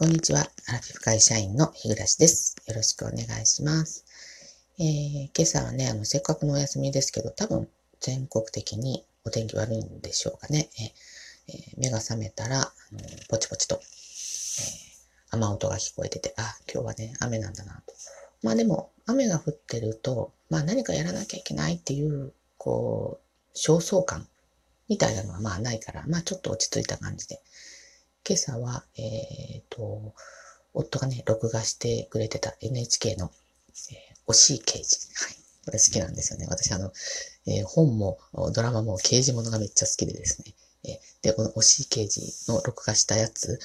こんにちは。アラフィフ会社員の日暮です。よろしくお願いします。えー、今朝はね、あの、せっかくのお休みですけど、多分全国的にお天気悪いんでしょうかね。えー、目が覚めたら、あのポチポチと、えー、雨音が聞こえてて、あ、今日はね、雨なんだなと。まあでも、雨が降ってると、まあ何かやらなきゃいけないっていう、こう、焦燥感みたいなのはまあないから、まあちょっと落ち着いた感じで。今朝は、えっ、ー、と、夫がね、録画してくれてた NHK の、えー、惜しい刑事。はい。これ好きなんですよね。私、あの、えー、本もドラマも刑事物がめっちゃ好きでですね。えー、で、この惜しい刑事の録画したやつ、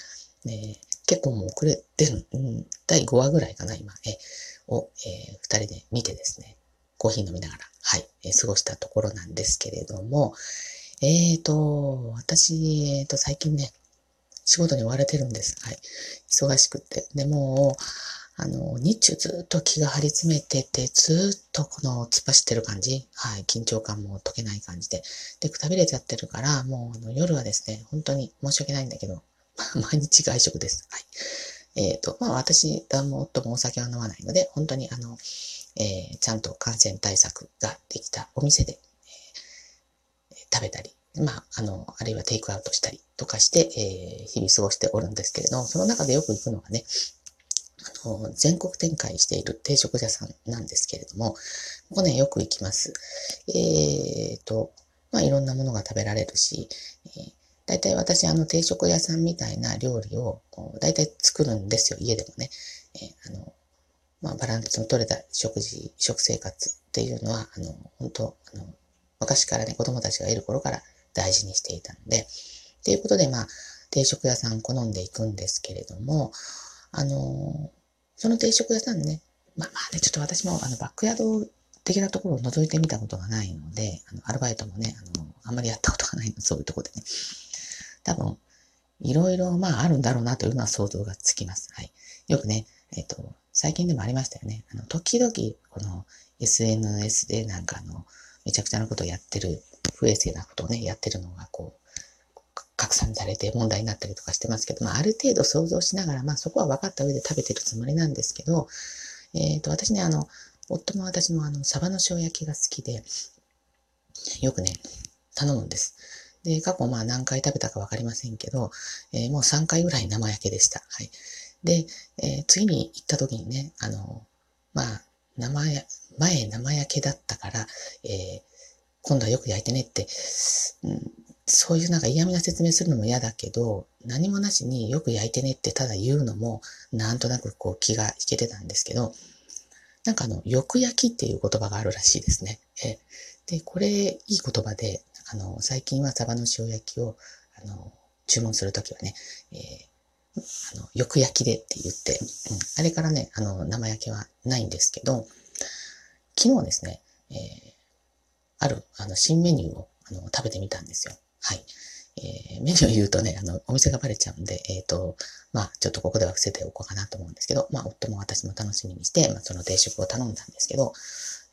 えー、結構もう遅れてる、うん、第5話ぐらいかな、今、えー、を、えー、二人で見てですね、コーヒー飲みながら、はい、えー、過ごしたところなんですけれども、えーと、私、えーと、最近ね、仕事に追われてるんです。はい。忙しくって。で、もうあの、日中ずっと気が張り詰めてて、ずっとこの突っ走ってる感じ。はい。緊張感も解けない感じで。で、くたびれちゃってるから、もうあの夜はですね、本当に申し訳ないんだけど、毎日外食です。はい。えっ、ー、と、まあ私、だも夫もお酒は飲まないので、本当にあの、えー、ちゃんと感染対策ができたお店で、えー、食べたり、まあ、あの、あるいはテイクアウトしたりとかして、えー、日々過ごしておるんですけれど、その中でよく行くのがね、あの、全国展開している定食屋さんなんですけれども、ここね、よく行きます。えーと、まあ、いろんなものが食べられるし、えー、大体私、あの、定食屋さんみたいな料理を、大体作るんですよ、家でもね。えー、あの、まあ、バランスの取れた食事、食生活っていうのは、あの、本当あの、昔からね、子供たちがいる頃から大事にしていたので、ということで、まあ、定食屋さん好んでいくんですけれども、あの、その定食屋さんね、まあまあね、ちょっと私もあのバックヤード的なところを覗いてみたことがないので、あのアルバイトもね、あの、あんまりやったことがないので、そういうところでね。多分、いろいろ、まあ、あるんだろうなというのは想像がつきます。はい。よくね、えっ、と、最近でもありましたよね。あの、時々、この SNS でなんかあの、めちゃくちゃなことをやってる不衛生なことをね、やってるのが、こう、拡散されて問題になったりとかしてますけど、まあ、ある程度想像しながら、まあ、そこは分かった上で食べてるつもりなんですけど、えっ、ー、と、私ね、あの、夫も私もあの、サバの塩焼きが好きで、よくね、頼むんです。で、過去まあ何回食べたかわかりませんけど、えー、もう3回ぐらい生焼けでした。はい。で、えー、次に行った時にね、あの、まあ、生や、前生焼けだったから、えー、今度はよく焼いてねって、うん、そういうなんか嫌味な説明するのも嫌だけど、何もなしによく焼いてねってただ言うのも、なんとなくこう気が引けてたんですけど、なんかあの、よく焼きっていう言葉があるらしいですね。えで、これいい言葉で、あの、最近はサバの塩焼きを、あの、注文するときはね、えー、あの、よく焼きでって言って、うん、あれからね、あの、生焼きはないんですけど、昨日ですね、えーある、あの、新メニューを、あの、食べてみたんですよ。はい。えー、メニュー言うとね、あの、お店がバレちゃうんで、えっ、ー、と、まあ、ちょっとここでは伏せておこうかなと思うんですけど、まあ、夫も私も楽しみにして、まあ、その定食を頼んだんですけど、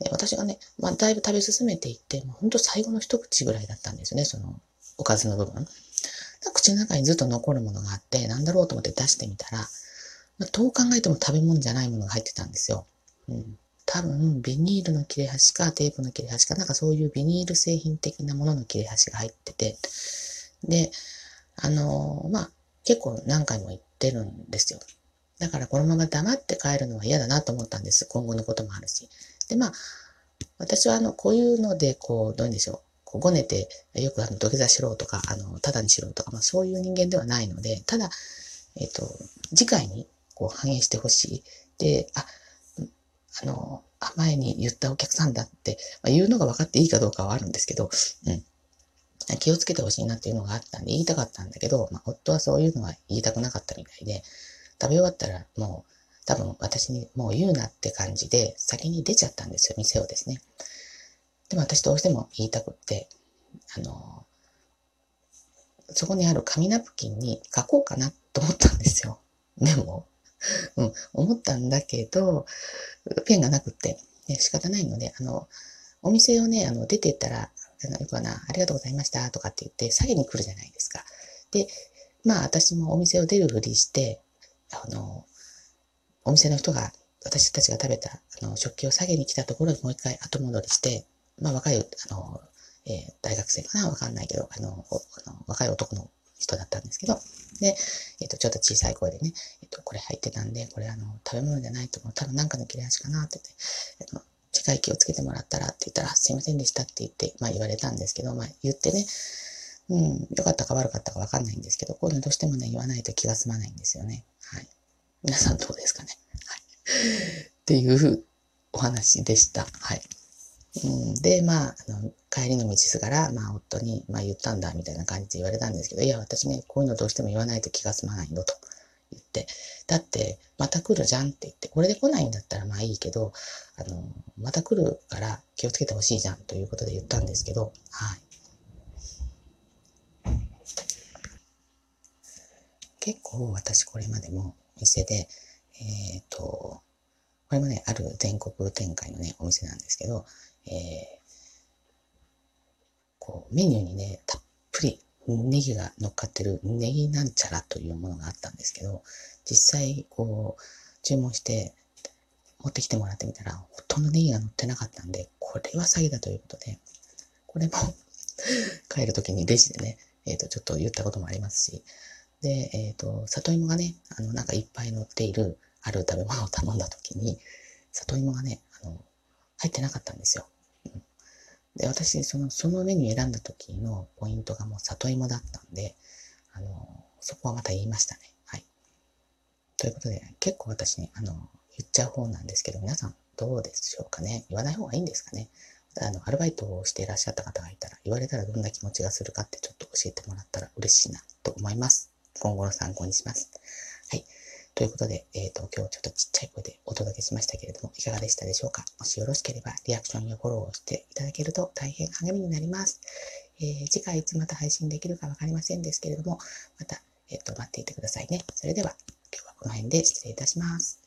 えー、私がね、まあ、だいぶ食べ進めていって、もうほんと最後の一口ぐらいだったんですよね、その、おかずの部分。口の中にずっと残るものがあって、なんだろうと思って出してみたら、まあ、どう考えても食べ物じゃないものが入ってたんですよ。うん。多分、ビニールの切れ端かテープの切れ端か、なんかそういうビニール製品的なものの切れ端が入ってて、で、あのー、まあ、結構何回も言ってるんですよ。だからこのまま黙って帰るのは嫌だなと思ったんです。今後のこともあるし。で、まあ、私はあの、こういうので、こう、どうでしょう。こうごねて、よくあの、土下座しろとか、あの、ただにしろとか、まあそういう人間ではないので、ただ、えっ、と、次回にこう反映してほしい。で、あ、あの、前に言ったお客さんだって、まあ、言うのが分かっていいかどうかはあるんですけど、うん。気をつけてほしいなっていうのがあったんで言いたかったんだけど、まあ、夫はそういうのは言いたくなかったみたいで、食べ終わったらもう多分私にもう言うなって感じで先に出ちゃったんですよ、店をですね。でも私どうしても言いたくって、あの、そこにある紙ナプキンに書こうかなと思ったんですよ。メモうん、思ったんだけど、ペンがなくって、ね、仕方ないので、あの、お店をね、あの、出てったら、あの、よくはな、ありがとうございました、とかって言って、下げに来るじゃないですか。で、まあ、私もお店を出るふりして、あの、お店の人が、私たちが食べたあの食器を下げに来たところにもう一回後戻りして、まあ若い、あの、えー、大学生かなわかんないけど、あの、あの若い男の人だったんですけど、で、えっ、ー、と、ちょっと小さい声でね、えっ、ー、と、これ入ってたんで、これあの、食べ物じゃないと思う。多分なんかの切れ端かなって言って、えっ、と、近い気をつけてもらったらって言ったら、すいませんでしたって言って、まあ言われたんですけど、まあ言ってね、うん、良かったか悪かったかわかんないんですけど、こういうのどうしてもね、言わないと気が済まないんですよね。はい。皆さんどうですかね。はい。っていうお話でした。はい。うん、で、まあ、あの、帰りの道すがら、まあ、夫に、まあ、言ったんだ、みたいな感じで言われたんですけど、いや、私ね、こういうのどうしても言わないと気が済まないの、と。言って、だって、また来るじゃんって言って、これで来ないんだったらまあいいけど、あの、また来るから気をつけてほしいじゃん、ということで言ったんですけど、はい。結構私これまでも店で、えっ、ー、と、これもね、ある全国展開のね、お店なんですけど、えー、こう、メニューにね、たっぷりネギが乗っかってるネギなんちゃらというものがあったんですけど、実際、こう、注文して持ってきてもらってみたら、ほとんどネギが乗ってなかったんで、これは詐欺だということで、これも 帰るときにレジでね、えっ、ー、と、ちょっと言ったこともありますし、で、えっ、ー、と、里芋がね、あの、なんかいっぱい乗っているある食べ物を頼んだ時に、里芋がね、あの、入ってなかったんですよ。うん、で、私、その、そのメニュー選んだ時のポイントがもう里芋だったんで、あの、そこはまた言いましたね。はい。ということで、結構私ね、あの、言っちゃう方なんですけど、皆さんどうでしょうかね？言わない方がいいんですかね？あの、アルバイトをしていらっしゃった方がいたら、言われたらどんな気持ちがするかってちょっと教えてもらったら嬉しいなと思います。今後の参考にします。ということで、えっ、ー、と、今日ちょっとちっちゃい声でお届けしましたけれども、いかがでしたでしょうか？もしよろしければ、リアクションやフォローをしていただけると大変励みになります。えー、次回いつまた配信できるかわかりませんですけれども、また、えっ、ー、と、待っていてくださいね。それでは、今日はこの辺で失礼いたします。